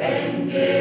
Vem